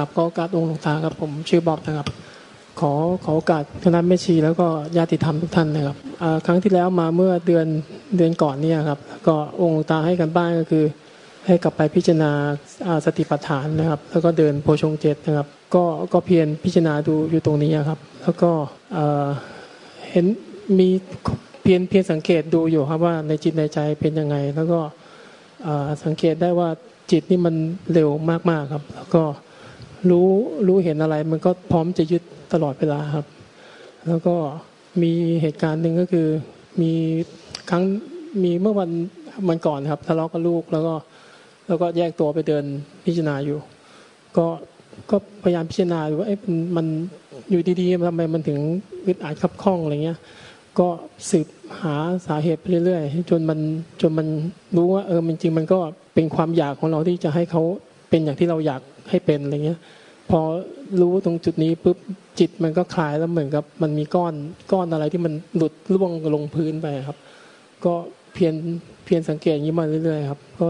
กับขอโอกาสองค์หลวงตาครับผมชื่อบ๊อบนะครับ ขอขอโอกาสคณะแม่ชีแล้วก็ญาติธรรมทุกท่านนะครับครั้งที่แล้วมาเมื่อเดือนเดือนก่อนเนี่ยครับ ก็องค์หลวงตาให้กันบ้านก็คือ ให้กลับไปพิจารณาสติปัฏฐานนะครับ แล้วก็เดินโพชงเจ็ดนะครับ ก็ก็เพียรพิจารณาดูอยู่ตรงนี้ครับ แล้วก็เห็นมีเพียรเพียรสังเกตดูอยู่ครับว่าในจิตในใจเป็นยังไง แล้วก็สังเกตได้ว่าจิตนี่มันเร็วมากๆครับ แล้วก็ รู้รู้เห็นอะไร มันก็พร้อมจะยึดตลอดเวลาครับ แล้วก็มีเหตุการณ์หนึ่งก็คือมีครั้งมีเมื่อวันวันก่อนครับทะเลาะกับลูกแล้วก็แล้วก็แยกตัวไปเดินพิจารณาอยู่ ก็ก็พยายามพิจารณาดูว่าเอ๊ะมันอยู่ดีๆทำไมมันถึงอึดอัดขับข้องอะไรเงี้ย ก็สืบหาสาเหตุไปเรื่อยๆจนมันจนมันรู้ว่าเออมันจริงๆมันก็เป็นความอยากของเราที่จะให้เขา เป็นอย่างที่เราอยากให้เป็นอะไรเงี้ย พอรู้ตรงจุดนี้ปุ๊บจิตมันก็คลายแล้วเหมือนกับ มันมีก้อนก้อนอะไรที่มันหลุดร่วงลงพื้นไปครับ ก็เพียรเพียรสังเกตอย่างนี้มาเรื่อยๆครับ ก็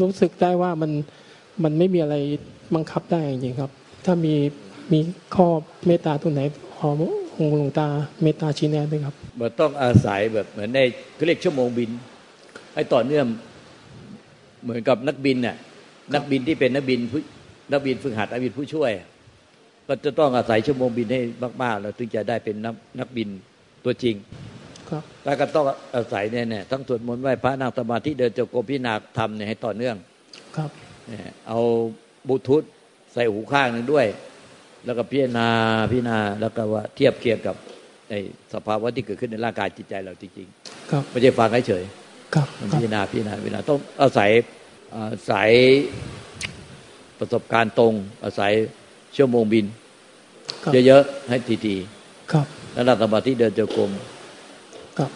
รู้สึกได้ว่ามันมันไม่มีอะไรบังคับได้จริงๆครับ ถ้ามีมีข้อเมตตาตรงไหนขอองค์หลวงตาเมตตาชี้แนะด้วยครับมันต้องอาศัยแบบเหมือนในเขาเรียกชั่วโมงบิน ให้ต่อเนื่องเหมือนกับนักบินน่ะ นักบินที่เป็นนักบินผู้นักบินฝึกหัดนักบินผู้ช่วย ก็จะต้องอาศัยชั่วโมงบินให้มากๆ แล้วถึงจะได้เป็นนักนักบินตัวจริงครับแล้วก็ต้องอาศัยเนี่ยเนี่ยทั้งสวดมนต์ไหว้พระนั่งสมาธิเดินจงกรมพิจารณาธรรมเนี่ยให้ต่อเนื่อง ครับเนี่ยเอาบลูทูธใส่หูข้างหนึ่งด้วย แล้วก็พิจารณาพิจารณาแล้วก็ว่าเทียบเคียงกับไอ้สภาวะที่เกิดขึ้นในร่างกายจิตใจเราจริงครับๆไม่ใช่ฟังเฉยครับๆมันครัพิบจารณาพิจารณาพิจารณาต้องอาศัย อาศัยประสบการณ์ตรง อาศัยชั่วโมงบินครับเยอะๆให้ทีครับๆแล้วนั่งสมาธิเดินจงกรมครับ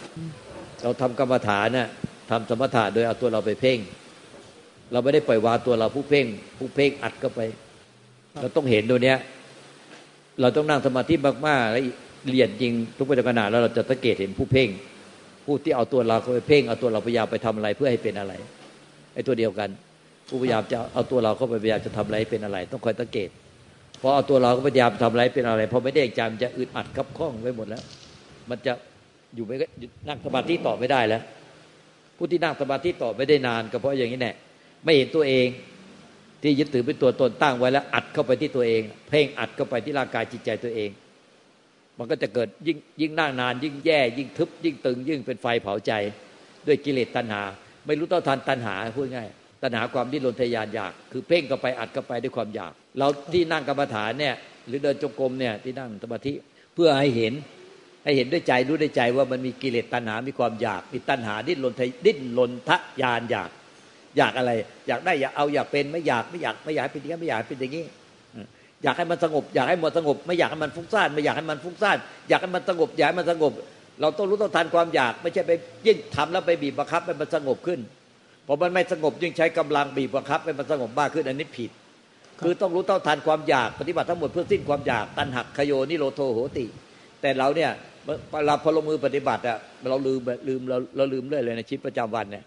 เราทำกรรมฐานน่ะทำสมถะโดยเอาตัวเราไปเพ่ง เราไม่ได้ปล่อยวางตัวเราผู้เพ่ง ผู้เพ่งอัดเข้าไป เราต้องเห็นตัวเนี้ย เราต้องนั่งสมาธิมากๆแล้วเรียนจริงทุกปัจจุบันแล้วเราจะสังเกตเห็นผู้เพ่ง ผู้ที่เอาตัวเราเข้าไปเพ่ง เอาตัวเราพยายามไปทำอะไรเพื่อให้เป็นอะไร ไอ้ตัวเดียวกันผู้พยายามจะเอาตัวเราเข้าไปพยายามจะทำอะไรเป็นอะไร ต้องคอยสังเกตพอเอาตัวเราก็พยายามทำอะไรเป็นอะไรพอไม่ได้ใจมันจะอึดอัดคับข้องไปหมดแล้ว มันจะอยู่ไม่นั่งสมาธิต่อไม่ได้แล้ว ผู้ที่นั่งสมาธิต่อไม่ได้นาน ก็เพราะอย่างนี้แน่ไม่เห็นตัวเองที่ยึดถือเป็นตัวตนตั้งไว้แล้ว อัดเข้าไปที่ตัวเอง เพ่งอัดเข้าไปที่ร่างกายจิตใจตัวเอง มันก็จะเกิดยิ่งยิ่งนั่งนาน ยิ่งแย่ ยิ่งทึบ ยิ่งตึง ยิ่งเป็นไฟเผาใจ ด้วยกิเลสตัณหา ไม่รู้เท่าทันตัณหาพูดง่ายตัณหาความดิ้นรนทะยานอยาก คือเพ่งเข้าไปอัดเข้าไปด้วยความอยาก เราที่นั่งกรรมฐานเนี่ยหรือเดินจงกรมเนี่ยที่นั่งสมาธิเพื่อให้เห็นให้เห็นด้วยใจรู้ด้วยใจว่ามันมีกิเลสตัณหา มีความอยาก มีตัณหาดิ้นรนทะดิ้นรนทะยานอยาก อยากอะไร อยากได้อยากเอาอยากเป็นไม่อยากไม่อยากไม่อยากเป็นอย่างนี้ไม่อยากเป็นอย่างนี้อยากให้มันสงบ อยากให้มันสงบ ไม่อยากให้มันฟุ้งซ่านไม่อยากให้มันฟุ้งซ่านอยากให้มันสงบอยากให้มันสงบ เราต้องรู้ต้องทันความอยาก ไม่ใช่ไปยิ่งทำแล้วไปบีบบังคับให้มันสงบขึ้นพอมันไม่สงบยิ่งใช้กำลังบีบบังคับให้มันสงบมากขึ้นอันนี้ผิด คือต้องรู้เท่าทันความอยากปฏิบัติทั้งหมดเพื่อสิ้นความอยากตันหักขโยนิโรโทโหติ แต่เราเนี่ยเราพอลงมือปฏิบัติอะเราลืมลืมเราเราลืมเรื่อยเลยในชีวิตประจำวันเนี่ย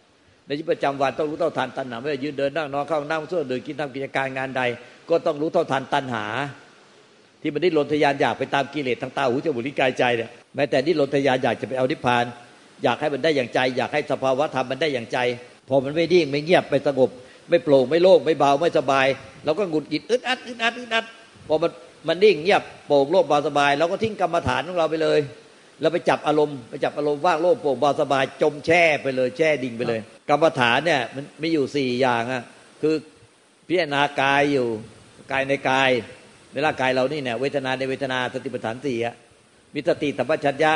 ในชีวิตประจำวันต้องรู้เท่าทันตัณหาไม่ว่ายืนเดินนั่งนอนเข้านั่งส่วนเดินกินทำกิจการงานใด ก็ต้องรู้เท่าทันตัณหา ที่มันดิ้นรนทะยานอยากไปตามกิเลสทางตาหูจมูกลิ้นกายใจเนี่ยแม้แต่ดิ้นรนทะยานอยากจะไปเอานิพพาน อยากให้มันได้อย่างใจ อยากให้สภาวะธรรมมันได้อย่างใจ พอมันไม่ดิ่งไม่เงียบไม่สงบ ไม่โปร่งไม่โล่งไม่เบาไม่สบายเราก็หงุดหงิดอึดอัดอึดอัดอึดอัดพอมันมันนิ่งเงียบโปร่งโล่งเบาสบายเราก็ทิ้งกรรมฐานของเราไปเลยแล้วไปจับอารมณ์ไปจับอารมณ์ว่างโล่งโปร่งเบาสบายจมแช่ไปเลยแช่ดิ่งไปเลย กรรมฐานเนี่ยมันมีอยู่สี่อย่างอะคือพิจารณากายอยู่กายในกาย ในร่างกายเรานี่เนี่ยเวทนาในเวทนาสติปัฏฐานสี่อะมีสติสัมปชัญญะ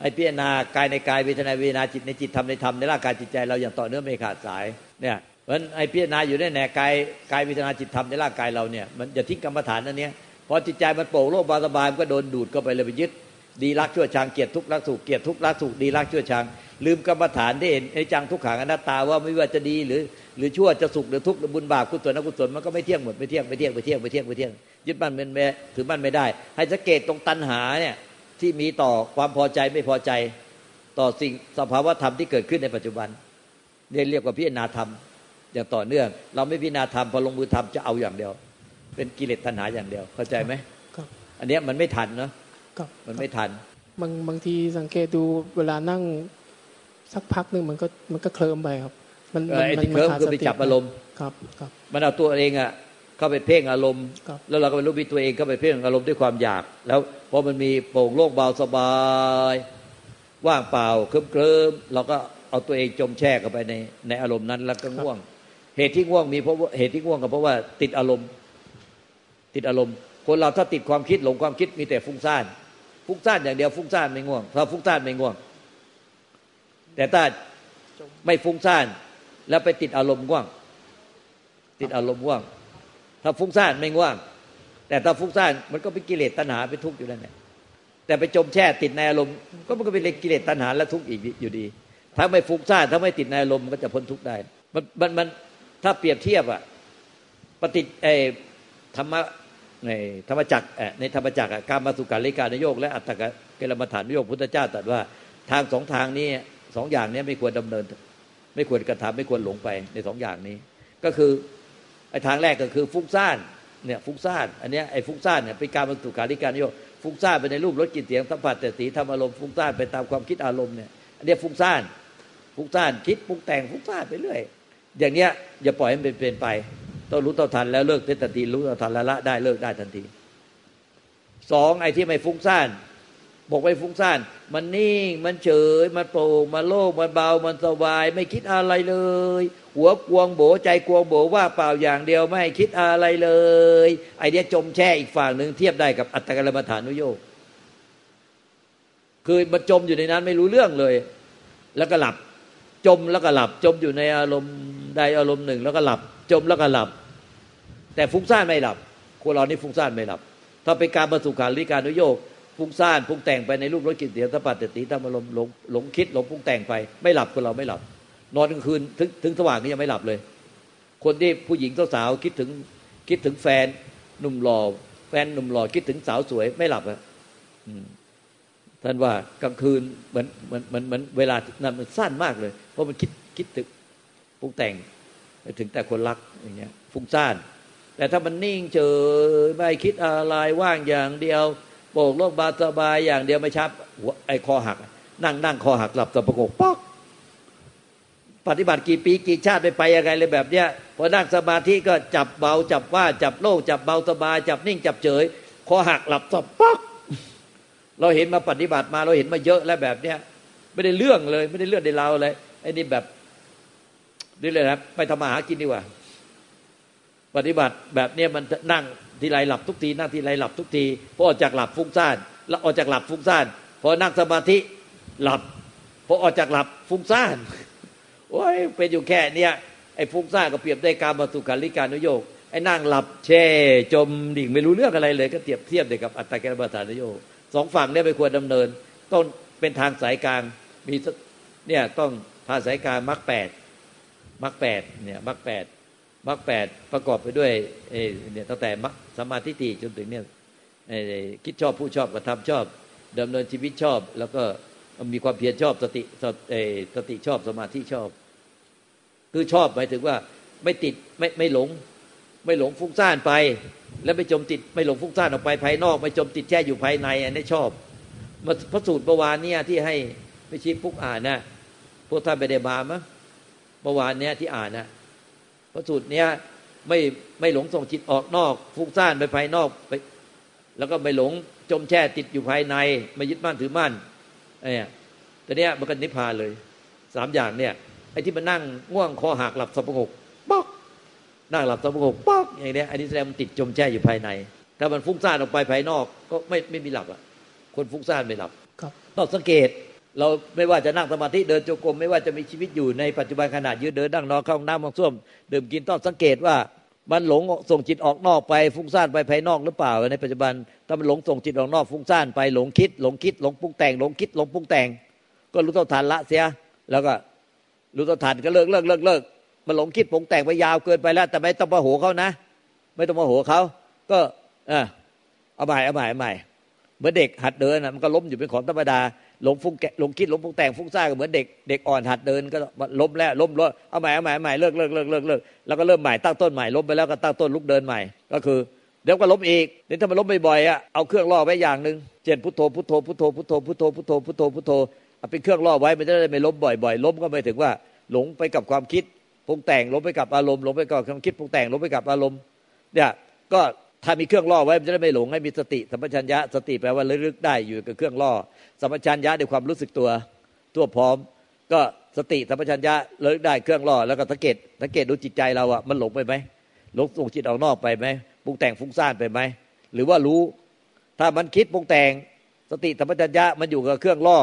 ให้พิจารณากายในกายเวทนาเวทนาจิตในจิตธรรมในธรรมในร่างกายจิตใจเราอย่างต่อเนื่องไม่ขาดสายเนี่ยเพราะฉะนั้นไอ้พิจารณาอยู่ได้แน่กายกายเวทนาจิตธรรมในร่างกายเราเนี่ยมันอย่าทิ้งกรรมฐานนั่นเนี้ยพอจิตใจมันโปร่งโล่งบาสบายมันก็โดนดูดเข้าไปเลยไปยึดดีรักชั่วชังเกียรติทุกข์รักสุขเกียรติทุกข์รักสุขดีรักชั่วชัง ลืมกรรมฐานที่เห็นไอ้จังทุกขังอนัตตาว่าไม่ว่าจะดีหรือ หรือชั่วจะสุขหรือทุกข์หรือบุญบาปกุศลอกุศลมันก็ไม่เที่ยงหมดไม่เที่ยงไม่เที่ยงไม่เที่ยงไม่เที่ยงไม่เที่ยง ยึดมั่นเป็นแม่ถือมั่นไม่ได้ ให้สังเกตตรงตัณหาเนี่ยที่มีต่อความพอใจไม่พอใจ ต่อสิ่งสภาวะธรรมที่เกิดขึ้นในปัจจุบันเรียกเรียกว่าพิจารณาธรรมอย่างต่อเนื่อง เราไม่พิจารณาธรรมพอลงมือทำจะเอาอย่างเดียว เป็นกิเลสตัณหาอย่างเดียว เข้าใจไหมครับอันเนี้ยมันไม่ทันเนาะครับมันไม่ทันบางบางทีสังเกตดูเวลานั่งสักพักหนึ่งมันก็มันก็เคลิ้มไปครับ มันเออไอ้ที่เคลิ้มขาดคือไปสติจับอารมณ์ครับครับ มันเอาตัวเองอะ เข้าไปเพ่งอารมณ์ครับแล้วเราก็ไปรู้วิตัวเองเข้าไปเพ่งอารมณ์ด้วยความอยาก แล้วพอมันมีโปร่งโล่งเบาสบายว่างเปล่าเคลิ้มเคลิมเราก็เอาตัวเองจมแช่เข้าไปในในอารมณ์นั้นแล้วก็ง่วง เหตุที่ง่วงมีเพราะว่าเหตุที่ง่วงก็เพราะว่าติดอารมณ์ ติดอารมณ์ คนเราถ้าติดความคิดหลงความคิดมีแต่ฟุ้งซ่านฟุ้งซ่านอย่างเดียวฟุ้งซ่านไม่ง่วงถ้าฟุ้งซ่านไม่ง่วง แต่ถ้าไม่ฟุ้งซ่าน แล้วไปติดอารมณ์ง่วง ติดอารมณ์ง่วง ถ้าฟุ้งซ่านไม่ง่วง แต่ถ้าฟุ้งซ่านมันก็เป็นกิเลสตัณหาเป็นทุกข์อยู่นั่นแหละแต่ไปจมแช่ติดในอารมณ์ก็มันก็เป็นกิเลสตัณหาและทุกข์อีกอยู่ดี ถ้าไม่ฟุ้งซ่านถ้าไม่ติดในอารมณ์มันก็จะพ้นทุกข์ได้ มันมันมันถ้าเปรียบเทียบอะปฏิเอธรรมะในธรรมจักรในธรรมจักรการมาสุการลิการนโยกและอัตตกะเกลมฐานนโยกพุทธเจ้าตรัสว่าทางสองทางนี้สองอย่างนี้ไม่ควรดำเนิน ไม่ควรกระทำไม่ควรหลงไปในสองอย่างนี้ ก็คือ ไอ้ทางแรกก็คือฟุ้งซ่านเนี่ยฟุ้งซ่านอันเนี้ยไอ้ฟุ้งซ่านเนี่ยเป็นการมาสุการิการนโยกฟุ้งซ่านไปในรูปรสกลิ่นเสียงสัมผัสแต่สีทำอารมณ์ฟุ้งซ่านไปตามความคิดอารมณ์เนี่ยอันเนี้ยฟุ้งซ่านฟุ้งซ่านคิดปรุงแต่งฟุ้งซ่านไปเรื่อยอย่างเนี้ยอย่าปล่อยให้มันเป็นไป ต้องรู้เท่าทันแล้วเลิกเป็นตันทีรู้เท่าทันล้วละได้เลิกได้ทันทีสองไอ้ที่ไม่ฟุ้งซ่าน บอกไม่ฟุ้งซ่าน มันนิ่ง มันเฉย มันโปร่ง มันโล่ง มันเบา มันสบาย ไม่คิดอะไรเลย หัวกวงโบใจกวงโบว่าเปล่าอย่างเดียวไม่คิดอะไรเลย ไอเนี้ยจมแช่อีกฝั่งหนึ่งเทียบได้กับอัตตกรรมฐานุโยกคือมันจมอยู่ในนั้นไม่รู้เรื่องเลย แล้วก็หลับ จมแล้วก็หลับ จมอยู่ในอารมณ์ใดอารมณ์หนึ่ง แล้วก็หลับ จมแล้วก็หลับ แต่ฟุ้งซ่านไม่หลับคนเรานี่ฟุ้งซ่านไม่หลับ ถ้าเป็นการประสุขาริการนุโยก ฟุ้งซ่านฟุ้งแต่งไปในรูปรสกลิ่นเสียงสัมผัสเตติธรรมอารมณ์หลงหลงคิดหลงฟุ้งแต่งไป ไม่หลับคนเราไม่หลับ นอนกลางคืนถึงถึงสว่างก็ยังไม่หลับเลย คนที่ผู้หญิงสาวคิดถึงคิดถึงแฟนหนุ่มหล่อ แฟนหนุ่มหล่อคิดถึงสาวสวยไม่หลับอะท่านว่ากลางคืนเหมือนเหมือนเหมือนเหมือนเวลานั้นมันสั้นมากเลย เพราะมันคิดคิดถึงปรุงแต่งถึงแต่คนรักอย่างเงี้ยฟุ้งซ่าน แต่ถ้ามันนิ่งเฉยไม่คิดอะไรว่างอย่างเดียว โปร่งโล่งบาสบายอย่างเดียวไม่ชับไอ้คอหัก นั่งนั่งคอหักหลับตะประกกป๊อกปฏิบัติกี่ปีกี่ชาติไปไปยังไงเลยแบบเนี้ยพอนั่งสมาธิก็จับเบาจับว่าจับโล่งจับเบาสบาย จับนิ่งจับเฉยคอหักหลับตบป๊อกเราเห็นมาปฏิบัติมาเราเห็นมาเยอะแล้วแบบเนี้ยไม่ได้เรื่องเลย ไม่ได้เรื่องในเราเลยไอ้นี่แบบนี่เลยนะไปทำมาหากินดีกว่า ปฏิบัติแบบเนี้ยมันนั่ง ทีไรหลับทุกทีนั่งทีไรหลับทุกทีพอออกจากหลับฟุ้งซ่านแล้วออกจากหลับฟุ้งซ่านพอนั่งสมาธิหลับพอออกจากหลับฟุ้งซ่านโอ้ยเป็นอยู่แค่เนี้ยไอ้ฟุ้งซ่านก็เปรียบได้การมาสุขาริการนุโยกไอ้นั่งหลับแช่จมดิ่งไม่รู้เรื่องอะไรเลยก็เทียบเทียบเด็กกับอัตตะแกรบาฐานโยกสองฝั่งเนี่ยไม่ควรดำเนิน ต้องเป็นทางสายกลางมีเนี่ยต้องทางสายกลางมรรคแปดมรรคแปดเนี่ยมรรคแปด มรรคแปดประกอบไปด้วยเนี่ยตั้งแต่มรสมาธิฏจนถึงเนี่ยคิดชอบผู้ชอบกระทำชอบดำเนินชีวิตชอบ แล้วก็มีความเพียรชอบสติสติชอบสมาธิชอบ คือชอบหมายถึงว่าไม่ติดไม่ไม่หลง ไม่หลงฟุ้งซ่านไป แล้วไม่จมติดไม่หลงฟุ้งซ่านออกไปภายนอก ไม่จมติดแช่อยู่ภายในอันนี้ชอบมาพระสูตรประวานเนี่ยที่ให้ไม่ชี้พุกอ่านนะพวกท่านไปได้มามั้ยประวานเนี่ยที่อ่านนะ พระสูตรเนี่ยไม่ไม่หลงส่งจิตออกนอกฟุ้งซ่านไปภายนอกไป แล้วก็ไม่หลงจมแช่ติดอยู่ภายใน ไม่ยึดมั่นถือมั่นเนี่ยแต่เนี้ยมันก็นิพพานเลยสามอย่างเนี่ยไอ้ที่มันนั่งง่วงคอหักหลับสบงกป๊อกนั่งหลับสบงกป๊อกอย่างเนี้ยอันนี้แสดงมันติดจมแช่อยู่ภายใน ถ้ามันฟุ้งซ่านออกไปภายนอกก็ไม่ไม่มีหลับอะคนฟุ้งซ่านไม่หลับครับต้องสังเกต เราไม่ว่าจะนั่งสมาธิเดินจงกรมไม่ว่าจะมีชีวิตอยู่ในปัจจุบันขณะยืนเดินนั่งนอนเข้าห้องน้ำห้องส้วมดื่มกินต้องสังเกตว่ามันหลงส่งจิตออกนอกไปฟุ้งซ่านไปภายนอกหรือเปล่า ในปัจจุบันถ้ามันหลงส่งจิตออกนอกฟุ้งซ่านไปหลงคิด หลงคิดหลงปรุงแต่งหลงคิดหลงปรุงแต่ง ก็รู้เท่าทันละเสีย แล้วก็รู้เท่าทันก็เลิกเลิกเลิกเลิกมันหลงคิดปรุงแต่งไปยาวเกินไปแล้ว แต่ไม่ต้องโมโหเขานะ ไม่ต้องโมโหเขาก็เออเอาใหม่เอาใหม่เอาใหม่ เหมือนเด็กหัดเดินมันก็ล้มอยู่เป็นของธรรมดาหลงฟุ้งแกหลงคิดหลงปรุงแต่งฟุ้งซ่านก็เหมือนเด็กเด็กอ่อนหัดเดินก็ล้มแล้วล้มล้มเอาใหม่เอาใหม่เอาใหม่เลิกเลิกเลิกเลิกเลิกแล้วก็เริ่มใหม่ตั้งต้นใหม่ล้มไปแล้วก็ตั้งต้นลุกเดินใหม่ ก็คือเดี๋ยวก็ล้มอีกเดี๋ยวถ้ามันล้มบ่อยๆอะเอาเครื่องล่อไว้อย่างหนึ่งเช่นพุทโธพุทโธพุทโธพุทโธพุทโธพุทโธพุทโธพุทโธเอาเป็นเครื่องล่อไว้มันจะได้ไม่ล้มบ่อยๆล้มก็ไม่ถึงว่าหลงไปกับความคิดปรุงแต่งล้มไปกับอารมณ์ล้มไปกับความคิดปรุงแต่งล้มไปกับอารมณ์เนี่ยก็ ถ้ามีเครื่องล่อไว้มันจะได้ไม่หลงให้มีสติสัมปชัญญะสติแปลว่าระลึกได้อยู่กับเครื่องล่อสัมปชัญญะด้วยความรู้สึกตัวตัวพร้อม ก็สติสัมปชัญญะระลึกได้เครื่องล่อแล้วก็สังเกตสังเกตดูจิตใจเราอะมันหลงไปไหมหลงส่งจิตออกนอกไปไหมปรุงแต่งฟุ้งซ่านไปไหมหรือว่ารู้ถ้ามันคิดปรุงแต่งสติสัมปชัญญะมันอยู่กับเครื่องล่อ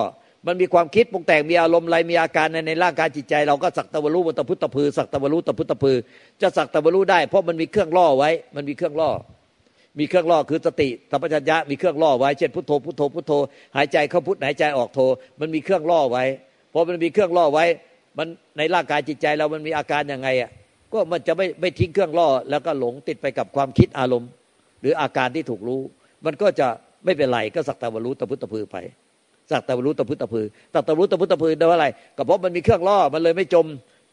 มันมีความคิดปรุงแต่งมีอารมณ์อะไรมีอาการในในร่างกายจิตใจ เราก็สักตะวรู้บนตะพุทธพือสักตะวรู้ตะพุทธพือ จะสักตะวรู้ได้ เพราะมันมีเครื่องล่อไว้ มันมีเครื่องล่อ มีเครื่องล่อคือสติสัมปชัญญะมีเครื่องล่อไว้เช่นพุทโธพุทโธพุทโธหายใจเข้าพุทหายใจออกโธมันมีเครื่องล่อไว้พอมันมีเครื่องล่อไว้ มันในร่างกายจิตใจเรามันมีอาการยังไงอะก็มันจะไม่ไม่ทิ้งเครื่องล่อ แล้วก็หลงติดไปกับความคิดอารมณ์ หรืออาการที่ถูกรู้ มันก็จะไม่เป็นไรก็สักแตะวรู้ตะพุทธพือไปสักแตะวรู้ตะพุทธพือสักตะวรู้ตะพุทธพือแปลว่าอะไรก็เพราะมันมีเครื่องล่อมันเลยไม่จม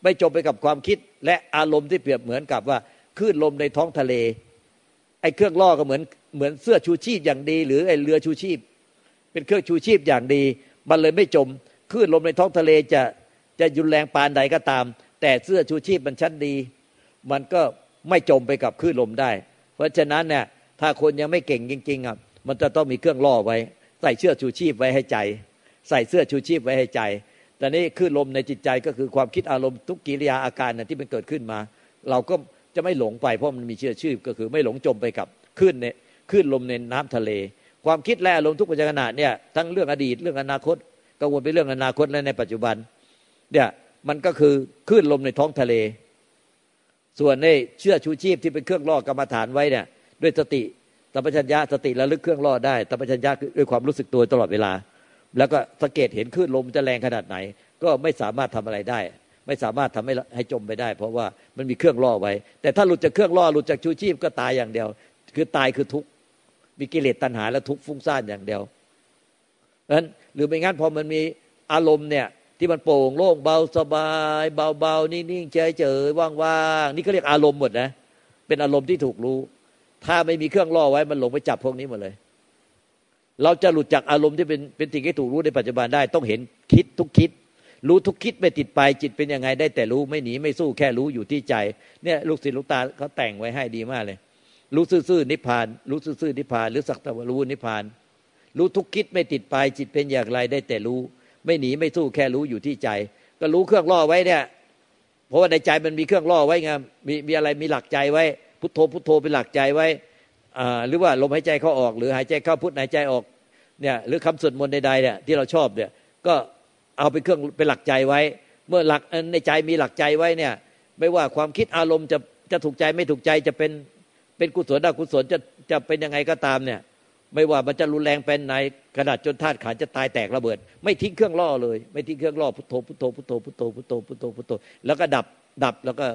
ไม่จมไปกับความคิด และอารมณ์ที่เปรียบเหมือนกับว่าคลื่นลมในท้องทะเล ไอ้เครื่องล่อก็เหมือนเหมือนเสื้อชูชีพอย่างดี หรือไอ้เรือชูชีพ เป็นเครื่องชูชีพอย่างดี มันเลยไม่จมคลื่นลมในท้องทะเลจะจะยุนแรงปานใดก็ตาม แต่เสื้อชูชีพมันชั้นดี มันก็ไม่จมไปกับคลื่นลมได้ เพราะฉะนั้นเนี่ยถ้าคนยังไม่เก่งจริงๆอะมันจะต้องมีเครื่องล่อไว้ ใส่เสื้อชูชีพไว้ให้ใจ ใส่เสื้อชูชีพไว้ให้ใจแต่นี่คลื่นลมในจิตใจก็คือความคิดอารมณ์ทุกกิริยาอาการที่มันเกิดขึ้นมา เราก็ จะไม่หลงไปเพราะมันมีเชื่อชื่อก็คือไม่หลงจมไปกับคลื่นในคลื่นลมในน้ำทะเล ความคิดและอารมณ์ทุกปัจจุบันเนี่ยทั้งเรื่องอดีตเรื่องอนาคตกังวลไปเรื่องอนาคตและในปัจจุบันเนี่ยมันก็คือคลื่นลมในท้องทะเล ส่วนในเชื่อชูชีพที่เป็นเครื่องล่อกรรมฐานไว้เนี่ยด้วยสติสัมปชัญญะสติระลึกเครื่องล่อได้สัมปชัญญะด้วยความรู้สึกตัวตลอดเวลา แล้วก็สังเกตเห็นคลื่นลมจะแรงขนาดไหน ก็ไม่สามารถทำอะไรได้ ไม่สามารถทำให้ให้จมไปได้ เพราะว่ามันมีเครื่องล่อไว้ แต่ถ้าหลุดจากเครื่องล่อหลุดจากชูชีพก็ตายอย่างเดียว คือตายคือทุกข์มีกิเลสตัณหาและทุกข์ฟุ้งซ่านอย่างเดียวนั้นหรือไม่งั้นพอมันมีอารมณ์เนี่ยที่มันโปร่งโล่งเบาสบายเบาๆนิ่งๆเฉยๆว่างๆนี่เขาเรียกอารมณ์หมดนะเป็นอารมณ์ที่ถูกรู้ ถ้าไม่มีเครื่องล่อไว้มันหลงไปจับพวกนี้หมดเลย เราจะหลุดจากอารมณ์ที่เป็นเป็นสิ่งที่ถูกรู้ในปัจจุบันได้ ต้องเห็นคิดทุกคิด รู้ทุกคิดไม่ติดไปจิตเป็นยังไงได้แต่รู้ไม่หนีไม่สู้แค่รู้อยู่ที่ใจ เนี่ยลูกศิษย์ลูกตาเขาแต่งไว้ให้ดีมากเลย รู้ซื่อๆนิพพาน รู้ซื่อๆนิพพาน หรือสักตะวรู้นิพพาน รู้ทุกคิดไม่ติดไปจิตเป็นอย่างไรได้แต่รู้ ไม่หนีไม่สู้แค่รู้อยู่ที่ใจ ก็รู้เครื่องล่อไว้เนี่ยเพราะว่าในใจมันมีเครื่องล่อไว้ไงมีมีอะไรมีหลักใจไว้ พุทโธพุทโธเป็นหลักใจไว้อ่าหรือว่าลมหายใจเข้าออก หรือหายใจเข้าพุทหายใจออกเนี่ยหรือคำสวดมนต์ใดๆเนี่ยที่เราชอบเนี่ยก็ เอาเป็นเครื่องเป็นหลักใจไว้ เมื่อหลักในใจมีหลักใจไว้เนี่ย ไม่ว่าความคิดอารมณ์จะจะถูกใจไม่ถูกใจจะเป็นเป็นกุศลอกุศลจะจะเป็นยังไงก็ตามเนี่ย ไม่ว่ามันจะรุนแรงเป็นไหนขนาดจนธาตุขันจะตายแตกระเบิด ไม่ทิ้งเครื่องล่อเลย ไม่ทิ้งเครื่องล่อพุทโธพุทโธพุทโธพุทโธพุทโธพุทโธพุทโธแล้วก็ดับดับแล้วก็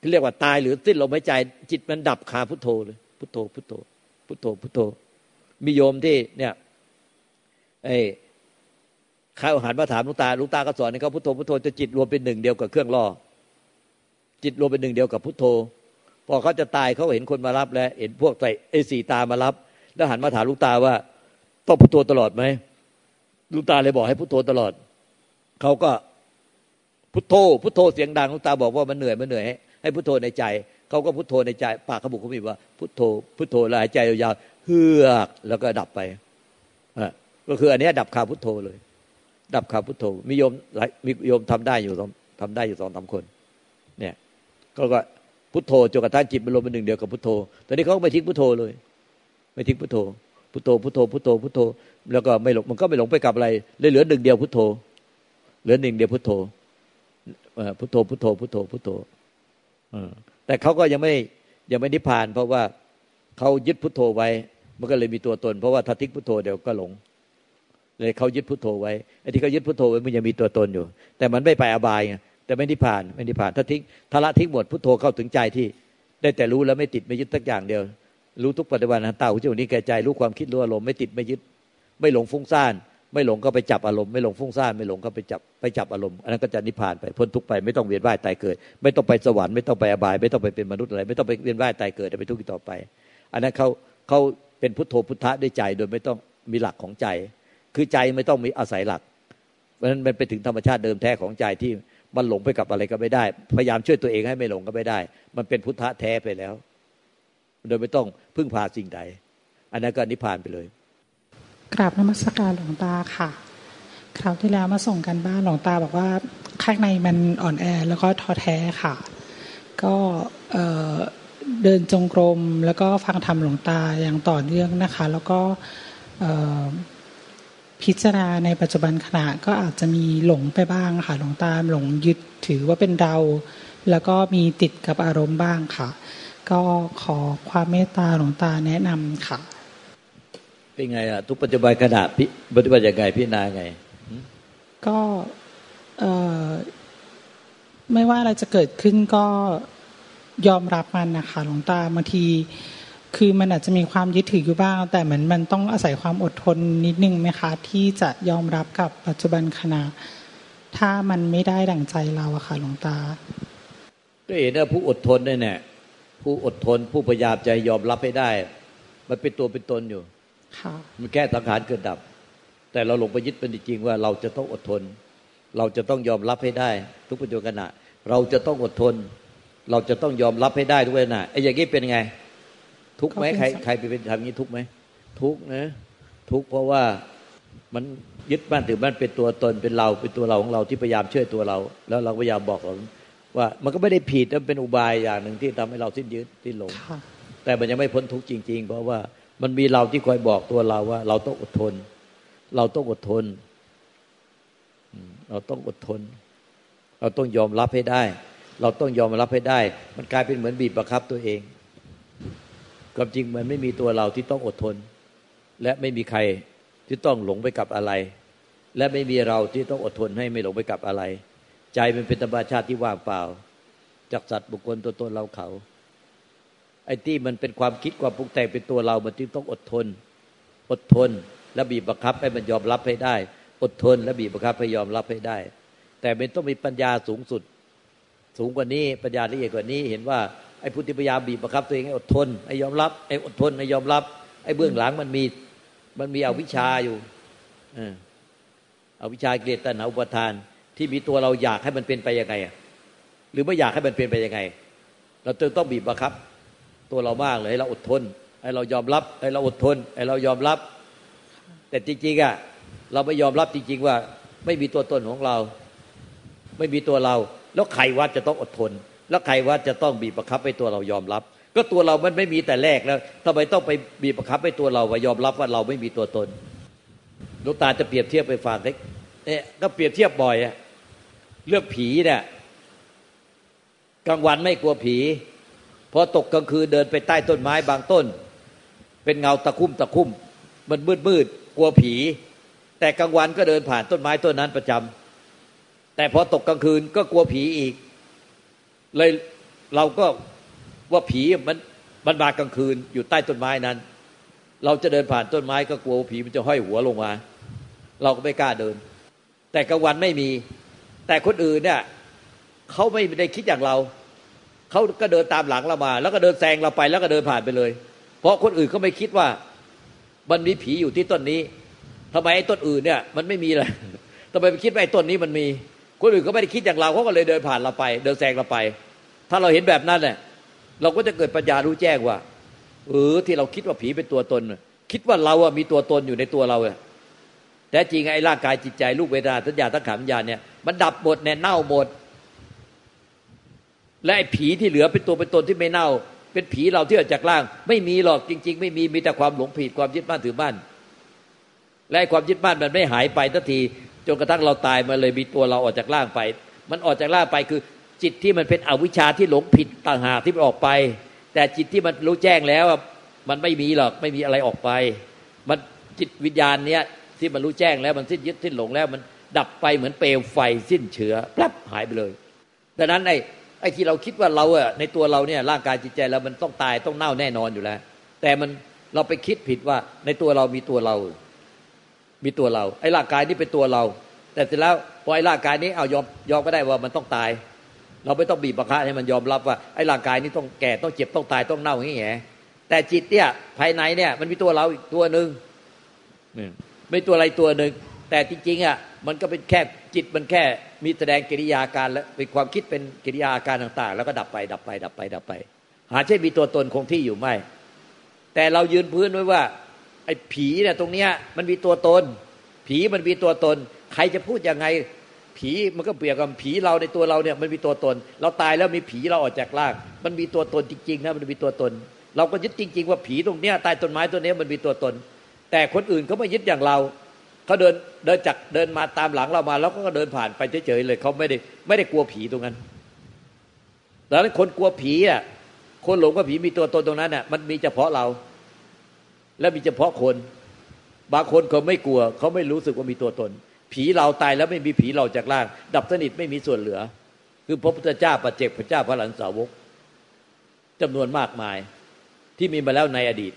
ที่เรียกว่าตายหรือสิ้นลมหายใจจิตมันดับคาพุทโธเลยพุทโธพุทโธพุทโธพุทโธมีโยมที่เนี่ยไอ เขาหันมาถามลุงตาลุงตาก็สอนให้เขาพุทโธพุทโธจะจิตรวมเป็นหนึ่งเดียวกับเครื่องล่อจิตรวมเป็นหนึ่งเดียวกับพุทโธ พอเขาจะตายเขาเห็นคนมารับแล้ว เห็นพวกใส่ไอ้สีตามารับ แล้วหันมาถามลุงตาว่าต้องพุทโธตลอดไหมลุงตาเลยบอกให้พุทโธตลอดเขาก็พุทโธพุทโธเสียงดังลุงตาบอกว่ามันเหนื่อยมันเหนื่อยให้พุทโธในใจเขาก็พุทโธในใจ ปากเขาบุกเขาบีว่า พุทโธ พุทโธหายใจยาวๆเฮือกแล้วก็ดับไปก็คืออันนี้ดับคาพุทโธเลย ดับคำพุทโธมีโยมมีโยมทำได้อยู่สองทำได้อยู่สองสาคน เนี่ยก็ก็พุทโธจนกระทั่งจิตมันรวมเป็นหนึ่งเดียวกับพุทโธตอนนี้เขาไม่ทิ้งพุทโธเลย ไม่ทิ้งพุทโธพุทโธพุทโธพุทโธพุทโธ แล้วก็ไม่หลงมันก็ไม่หลงไปกับอะไรเลยเหลือหนึ่งเดียวพุทโธ เหลือหนึ่งเดียวพุทโธพุทโธพุทโธพุทโธพุทโธแต่เขาก็ยังไม่ยังไม่นิพพาน เพราะว่าเขายึดพุทโธไว้ มันก็เลยมีตัวตน เพราะว่าถ้าทิ้งพุทโธเดี๋ยวก็หลง เลยเขายึดพุทโธไว้ไอ้ที่เขายึดพุทโธไว้มันยังมีตัวตนอยู่ แต่มันไม่ไปอบายไงแต่ไม่นิพพานไม่นิพพานถ้าทิ้งทละทิ้งหมดพุทโธเข้าถึงใจที่ ได้แต่รู้แล้วไม่ติดไม่ยึดสักอย่างเดียว รู้ทุกปัจจุบันตาหูจมูกนี้แก่ใจรู้ความคิดรู้อารมณ์ไม่ติดไม่ยึด ไม่หลงฟุ้งซ่านไม่หลงก็ไปจับอารมณ์ไม่หลงฟุ้งซ่านไม่หลงก็ไปจับไปจับอารมณ์อันนั้นก็จะนิพพานไปพ้นทุกไปไม่ต้องเวียนว่ายตายเกิด ไม่ต้องไปสวรรค์ไม่ต้องไปอบาย ไม่ต้องไปเป็นมนุษย์อะไร ไม่ต้องไปเวียนว่ายตายเกิดไปทุกข์ต่อไป อันนั้นเขาเขาเป็นพุทโธพุทธะด้วยใจโดยไม่ต้องมีหลักของใจ คือใจไม่ต้องมีอาศัยหลักเพราะฉะนั้นมันไปถึงธรรมชาติเดิมแท้ของใจที่มันหลงไปกับอะไรก็ไม่ได้ พยายามช่วยตัวเองให้ไม่หลงก็ไม่ได้ มันเป็นพุทธะแท้ไปแล้ว โดยไม่ต้องพึ่งพาสิ่งใด อันนั้นก็นิพพานไปเลย กราบนมัสการหลวงตาค่ะคราวที่แล้วมาส่งกันบ้านหลวงตาบอกว่าข้างในมันอ่อนแอแล้วก็ท้อแท้ค่ะ ก็เดินจงกรมแล้วก็ฟังธรรมหลวงตาอย่างต่อเนื่องนะคะ แล้วก็ พิจารณาในปัจจุบันขณะก็อาจจะมีหลงไปบ้างค่ะหลวงตาหลงยึดถือว่าเป็นเรา แล้วก็มีติดกับอารมณ์บ้างค่ะ ก็ขอความเมตตาหลวงตาแนะนำค่ะ เป็นไงอะทุกปัจจุบันขณะพิปฏิบัติยังไงพิจารณาไง ก็ไม่ว่าอะไรจะเกิดขึ้นก็ยอมรับมันนะคะหลวงตาบางที คือมันอาจจะมีความยึดถืออยู่บ้าง แต่เหมือนมันต้องอาศัยความอดทนนิดนึงไหมคะ ที่จะยอมรับกับปัจจุบันขณะ ถ้ามันไม่ได้ดั่งใจเราอะค่ะหลวงตาก็เห็นว่าผู้อดทนเนี่ย ผู้อดทนผู้พยายามใจยอมรับให้ได้ มันเป็นตัวเป็นตนอยู่ค่ะมันแก้สังขารเกิดดับ แต่เราลงไปยึดเป็นจริงว่าเราจะต้องอดทน เราจะต้องยอมรับให้ได้ ทุกปัจจุบันขณะ เราจะต้องอดทน เราจะต้องยอมรับให้ได้ทุกขณะไอ้อย่างนี้เป็นไง ทุกไหมใครใครไปเป็นทำอย่างนี้ทุกไหมทุกนะ ทุกเพราะว่ามันยึดบ้านถือบ้านเป็นตัวตนเป็นเราเป็นตัวเราของเราที่พยายามเชื่อตัวเรา แล้วเราพยายามบอกเราว่ามันก็ไม่ได้ผิดมันเป็นอุบายอย่างหนึ่งที่ทำให้เราสิ้นยึดสิ้นหลงแต่มันยังไม่พ้นทุกจริง ๆ เพราะว่ามันมีเราที่คอยบอกตัวเราว่า เราต้องอดทน เราต้องอดทน เราต้องอดทน เราต้องยอมรับให้ได้ เราต้องยอมรับให้ได้ มันกลายเป็นเหมือนบีบประคับตัวเอง ความจริงมันไม่มีตัวเราที่ต้องอดทน และไม่มีใครที่ต้องหลงไปกับอะไร และไม่มีเราที่ต้องอดทนให้ไม่หลงไปกับอะไร ใจมันเป็นธรรมชาติที่ว่างเปล่า จากสัตว์บุคคลตัวตนเราเขา ไอ้ที่มันเป็นความคิดความปรุงแต่งเป็นตัวเรา มันจึงต้องอดทน อดทนและบีบบังคับให้มันยอมรับให้ได้ อดทนและบีบบังคับให้ยอมรับให้ได้ แต่มันต้องมีปัญญาสูงสุด สูงกว่านี้ปัญญาละเอียดกว่านี้เห็นว่า ไอ้พุทธิพยายาบีบบังคับตัวเองให้อดทนให้ยอมรับไอ้อดทนให้ยอมรับ ไอ้เบื้องหลังมันมีมันมีอวิชชาอยู่อวิชชาเกลียดตัณหาอุปทาน ที่มีตัวเราอยากให้มันเป็นไปยังไงหรือไม่อยากให้มันเป็นไปยังไง เราจึงต้องบีบบังคับ ตัวเรามากเลยให้เราอดทนให้เรายอมรับให้เราอดทนให้เรายอมรับ แต่จริงๆอะเราไม่ยอมรับจริง ๆ ว่า ไม่มีตัวตนของเรา ไม่มีตัวเรา แล้วใครว่าจะต้องอดทน แล้วใครว่าจะต้องบีบบังคับให้ตัวเรายอมรับ ก็ตัวเรามันไม่มีแต่แรกแล้วทำไมต้องไปบีบบังคับให้ตัวเราว่ายอมรับว่าเราไม่มีตัวตนลูกตาจะเปรียบเทียบไปฟังเล็กเนี่ยก็เปรียบเทียบบ่อยอะเรื่องผีเนี่ยกลางวันไม่กลัวผีพอตกกลางคืนเดินไปใต้ต้นไม้บางต้น เป็นเงาตะคุ่มตะคุ่ม มันมืดมืดกลัวผี แต่กลางวันก็เดินผ่านต้นไม้ต้นนั้นประจำแต่พอตกกลางคืนก็กลัวผีอีก เลยเราก็ว่าผีมันมันมากลางคืนอยู่ใต้ต้นไม้นั้น เราจะเดินผ่านต้นไม้ก็กลัวผีมันจะห้อยหัวลงมา เราก็ไม่กล้าเดิน แต่กลางวันไม่มี แต่คนอื่นเนี่ยเขาไม่ได้คิดอย่างเราเขาก็เดินตามหลังเรามา แล้วก็เดินแซงเราไปแล้วก็เดินผ่านไปเลย เพราะคนอื่นเขาไม่คิดว่ามันมีผีอยู่ที่ต้นนี้ทำไมไอ้ต้นอื่นเนี่ย มันไม่มีเลยทำไมไปคิดว่าไอ้ต้นนี้มันมี คนอื่นก็ไม่ได้คิดอย่างเราเขาก็เลยเดินผ่านเราไป เดินแซงเราไป ถ้าเราเห็นแบบนั้นเนี่ยเราก็จะเกิดปัญญารู้แจ้งว่าเออที่เราคิดว่าผีเป็นตัวตน คิดว่าเราอะมีตัวตนอยู่ในตัวเราอะแต่จริงไอ้ร่างกายจิตใจรูปเวทนาสัญญาตั้งขันญาเนี่ยมันดับหมดแน่เน่าหมด และไอ้ผีที่เหลือเป็นตัวเป็นตนที่ไม่เน่า เป็นผีเราที่ออกจากร่าง ไม่มีหรอกจริง ๆ ไม่มีมีแต่ความหลงผิดความยึดมั่นถือมั่นและความยึดมั่นมันไม่หายไปทันที จนกระทั่งเราตายมาเลยมีตัวเราออกจากร่างไป มันออกจากร่างไปคือจิตที่มันเป็นอวิชชาที่หลงผิดต่างหากที่มันออกไป แต่จิตที่มันรู้แจ้งแล้วมันไม่มีหรอกไม่มีอะไรออกไป มันจิตวิญญาณเนี้ยที่มันรู้แจ้งแล้วมันสิ้นยึดสิ้นหลงแล้ว มันดับไปเหมือนเปลวไฟสิ้นเชื้อแป๊บหายไปเลยดังนั้นไอ้ไอ้ที่เราคิดว่าเราอะในตัวเราเนี่ยร่างกายจิตใจเรามันต้องตายต้องเน่าแน่นอนอยู่แล้ว แต่มันเราไปคิดผิดว่าในตัวเรามีตัวเรา มีตัวเรา ไอ้ร่างกายนี้เป็นตัวเรา แต่เสร็จแล้วพอไอ้ร่างกายนี้เอายอมยอมก็ได้ว่ามันต้องตาย เราไม่ต้องบีบบังคับให้มันยอมรับว่าไอ้ร่างกายนี้ต้องแก่ต้องเจ็บต้องตายต้องเน่าอย่างเงี้ยแต่จิตเนี่ยภายในเนี่ยมันมีตัวเราอีกตัวหนึ่งไม่ตัวอะไรตัวหนึ่งแต่จริงๆอะมันก็เป็นแค่จิตมันแค่มีแสดงกิริยาการและเป็นความคิดเป็นกิริยาการต่าง ๆ แล้วก็ดับไป ดับไป ดับไปดับไป หาใช่มีตัวตนคงที่อยู่ไหมแต่เรายืนพื้นไว้ว่า ไอ้ผีเนี่ยตรงเนี้ยมันมีตัวตน ผีมันมีตัวตน ใครจะพูดยังไง ผีมันก็เปรียบกับผีเราในตัวเราเนี่ยมันมีตัวตน เราตายแล้วมีผีเราออกจากร่าง มันมีตัวตนจริงๆนะมันมีตัวตน เราก็ยึดจริง ๆ ว่าผีตรงเนี้ยใต้ต้นไม้ตัวนี้มันมีตัวตน แต่คนอื่นเขาไม่ยึดอย่างเราเขาเดินเดินจากเดินมาตามหลังเรามา แล้วก็เดินผ่านไปเฉยๆเลยเขาไม่ได้ไม่ได้กลัวผีตรงนั้นดังนั้นคนกลัวผีอะคนหลงว่าผีมีตัวตนตรงนั้นอะมันมีเฉพาะเรา และมีเฉพาะคน บางคนเขาไม่กลัว เขาไม่รู้สึกว่ามีตัวตน ผีเราตายแล้วไม่มีผีเราจากล่าง ดับสนิทไม่มีส่วนเหลือ คือพระพุทธเจ้าปัจเจกพระเจ้าพระหลันสาวกจำนวนมากมายที่มีมาแล้วในอดีต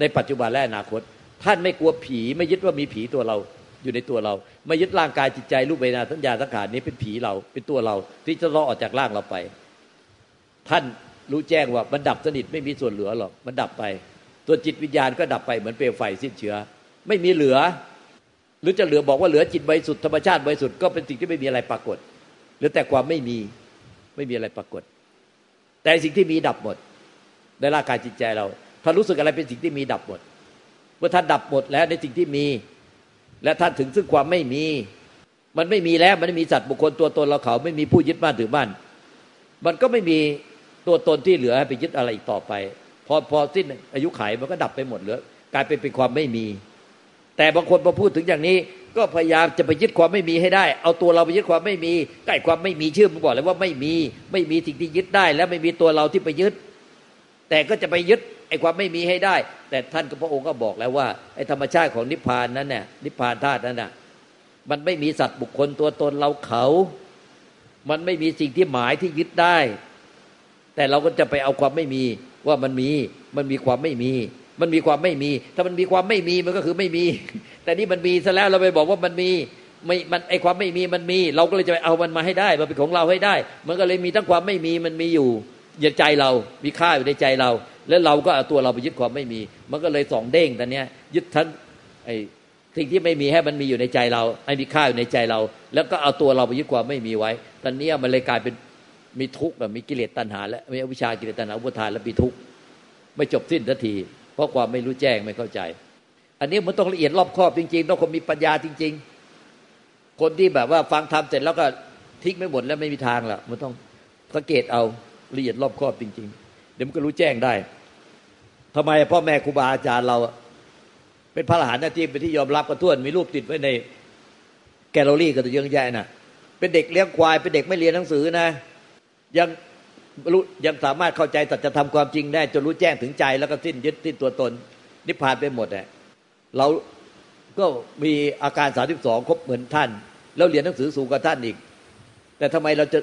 ในปัจจุบันและอนาคต ท่านไม่กลัวผีไม่ยึดว่ามีผีตัวเราอยู่ในตัวเรา ไม่ยึดร่างกายจิตใจรูปเวทนาสัญญาสังขารนี้เป็นผีเราเป็นตัวเรา ที่จะรอออกจากร่างเราไป ท่านรู้แจ้งว่ามันดับสนิทไม่มีส่วนเหลือหรอกมันดับไป ตัวจิตวิญญาณก็ดับไปเหมือนเปลวไฟสิ้นเชื้อ ไม่มีเหลือ หรือจะเหลือบอกว่าเหลือจิตบริสุทธิ์ธรรมชาติบริสุทธิ์ก็เป็นสิ่งที่ไม่มีอะไรปรากฏหรือแต่ความไม่มีไม่มีอะไรปรากฏ แต่สิ่งที่มีดับหมดในร่างกายจิตใจเรา ถ้ารู้สึกอะไรเป็นสิ่งที่มีดับหมดเมื่อท่านดับหมดแล้วในสิ่งที่มี และท่านถึงซึ่งความไม่มี มันไม่มีแล้วมันไม่มีสัตว์บุคคลตัวตนเราเขา ไม่มีผู้ยึดบ้านถือบ้านมันก็ไม่มีตัวตนที่เหลือให้ไปยึดอะไรอีกต่อไป พอพอสิ้นอายุไขมันก็ดับไปหมดเหลือกลายเป็นเป็นความไม่มี แต่บางคนพอพูดถึงอย่างนี้ก็พยายามจะไปยึดความไม่มีให้ได้ เอาตัวเราไปยึดความไม่มีใกล้ความไม่มีชื่อมันบอกเลยว่าไม่มีไม่มีสิ่งที่ยึดได้ และไม่มีตัวเราที่ไปยึด แต่ก็จะไปยึดไอ้ความไม่มีให้ได้ แต่ท่านก็พระองค์ก็บอกแล้วว่าไอ้ธรรมชาติของนิพพานนั้นเนี่ยนิพพานธาตุนั้นน่ะมันไม่มีสัตว์บุคคลตัวตนเราเขา มันไม่มีสิ่งที่หมายที่ยึดได้ แต่เราก็จะไปเอาความไม่มี ว่ามันมีมันมีความไม่มี มันมีความไม่มี ถ้ามันมีความไม่มีมันก็คือไม่มี แต่นี่มันมีซะแล้วเราไปบอกว่ามันมีไม่มันไอความไม่มีมันมี เราก็เลยจะไปเอามันมาให้ได้มาเป็นของเราให้ได้ มันก็เลยมีทั้งความไม่มีมันมีอยู่อย่าใจเรา มีค่าอยู่ในใจเรา แล้วเราก็เอาตัวเราไปยึดความไม่มี มันก็เลยสองเด้งตอนนี้ยึดทั้งไอสิ่งที่ไม่มีให้มันมีอยู่ในใจเราให้มีค่าอยู่ในใจเรา แล้วก็เอาตัวเราไปยึดความไม่มีไว้ ตอนนี้มันเลยกลายเป็น มีทุกข์แบบมีกิเลสตัณหา และมีอวิชากิเลสตัณหาอุปทานและมีทุกข์ไม่จบสิ้นสักที เพราะความไม่รู้แจ้งไม่เข้าใจ อันนี้มันต้องละเอียดรอบครอบจริงๆต้องคนมีปัญญาจริง ๆ คนที่แบบว่าฟังทำเสร็จแล้วก็ทิ้งไม่หมดแล้วไม่มีทางละมันต้องสังเกตเอาละเอียดรอบครอบจริง ๆ เดี๋ยวมันก็รู้แจ้งได้ทำไมพ่อแม่ครูบาอาจารย์เรา เป็นพระอรหันต์ที่เป็นที่ยอมรับกระท้วนมีรูปติดไว้ในแกลเลอรี่กันตัวเยอะแยะน่ะเป็นเด็กเลี้ยงควายเป็นเด็กไม่เรียนหนังสือนะ ยังรู้ยังสามารถเข้าใจตัดจะทำความจริงได้จนรู้แจ้งถึงใจแล้วก็สิ้นยึดสิ้นตัวตน นิพพานไปหมดเน่เราก็มีอาการสาสิบสองครบเหมือนท่าน แล้วเรียนหนังสือสูงกว่าท่านอีก แต่ทำไมเราจะ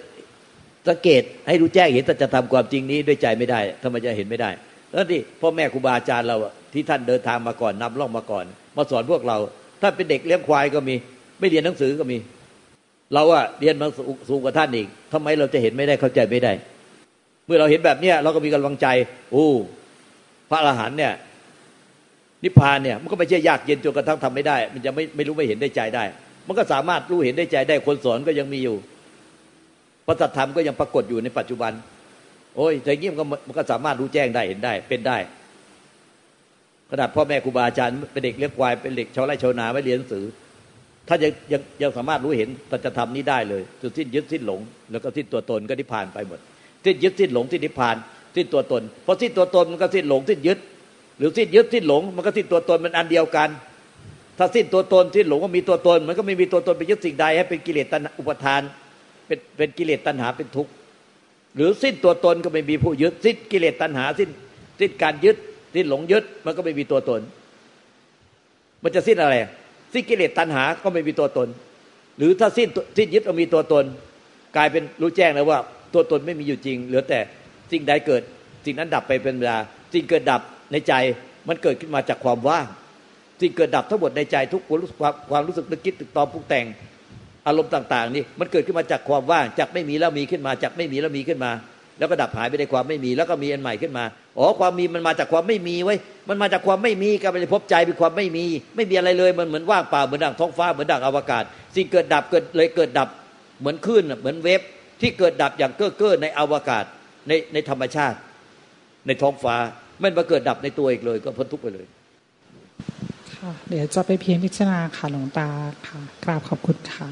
สังเกตให้รู้แจ้งเห็นตัจะทำความจริงนี้ด้วยใจไม่ได้ทำไมจะเห็นไม่ได้แล้วที่พ่อแม่ครูบาอาจารย์เราที่ท่านเดินทางมาก่อนนำล่องมาก่อน มาสอนพวกเรา ถ้าเป็นเด็กเลี้ยงควายก็มี ไม่เรียนหนังสือก็มี เราอะเรียนมาสูงกว่าท่านอีกทำไมเราจะเห็นไม่ได้เข้าใจไม่ได้ เมื่อเราเห็นแบบเนี้ยเราก็มีกำลังใจโอ้พระอรหันต์เนี่ยนิพพานเนี่ยมันก็ไม่ใช่ยากเย็นจนกระทั่งทำไม่ได้ มันจะไม่ไม่รู้ไม่เห็นได้ใจได้ มันก็สามารถรู้เห็นได้ใจได้คนสอนก็ยังมีอยู่พระธรรมก็ยังปรากฏอยู่ในปัจจุบัน โอ้ยใจเงียบก็มันก็สามารถรู้แจ้งได้เห็นได้ เป็นได้ขนาดพ่อแม่ครูบาอาจารย์เป็นเด็กเลี้ยงควายเป็นเด็กชาวไร่ชาวนาไม่เรียนหนังสือ ถ้ายังยังยังสามารถรู้เห็นตัจธรรมนี้ได้เลยจุดสิ้นยึดสิ้นหลง แล้วก็สิ้นตัวตนก็นิพพานไปหมดสิ้นยึดสิ้นหลงสิ้นนิพพานสิ้นตัวตนพอสิ้นตัวตนมันก็สิ้นหลงสิ้นยึด หรือสิ้นยึดสิ้นหลง มันก็สิ้นตัวตนมันอันเดียวกัน ถ้าสิ้นตัวตนสิ้นหลงก็มีตัวตน มันก็ไม่มีตัวตนไปยึดสิ่งใดให้เป็นกิเลสตัณอุปทาน เป็นเป็นกิเลสตัณหาเป็นทุกข์หรือสิ้นตัวตนก็ไม่มีผู้ยึด สิ้นกิเลสตัณหาสิ้นสิ้นการยึด สิ้นหลงยึดมันก็ไม่มีตัวตน มันจะสิ้นอะไร สิ้นกิเลสตัณหาก็ไม่มีตัวตน หรือถ้าสิ้นสิ้นยึดเอามีตัวตน กลายเป็นรู้แจ้งแล้วว่า ตัวตนไม่มีอยู่จริง เหลือแต่สิ่งใดเกิด สิ่งนั้นดับไปเป็นเวลาสิ่งเกิดดับในใจมันเกิดขึ้นมาจากความว่างสิ่งเกิดดับทั้งหมดในใจทุกความรู้สึกความรู้สึกนึกคิดตึกตอมปรุงแต่งอารมณ์ต่าง ๆ นี่มันเกิดขึ้นมาจากความว่างจากไม่มีแล้วมีขึ้นมาจากไม่มีแล้วมีขึ้นมา แล้วก็ดับหายไปในความไม่มี แล้วก็มีอันใหม่ขึ้นมาอ๋อความมีมันมาจากความไม่มีไว้มันมาจากความไม่มีก็ไปพบใจเป็นความไม่มี ไม่มีอะไรเลยมันเหมือนว่างเปล่าเหมือนดังท้องฟ้าเหมือนดังอวกาศ สิ่งเกิดดับเกิดเลยเกิดดับเหมือนคลื่นเหมือนเวฟที่เกิดดับอย่างเก้อเก้อในอวกาศในในธรรมชาติ ในท้องฟ้าไม่มาเกิดดับในตัวอีกเลย ก็พ้นทุกข์ไปเลยค่ะเดี๋ยวจะไปเพียงพิจารณาค่ะหลวงตาค่ะกราบขอบคุณค่ะ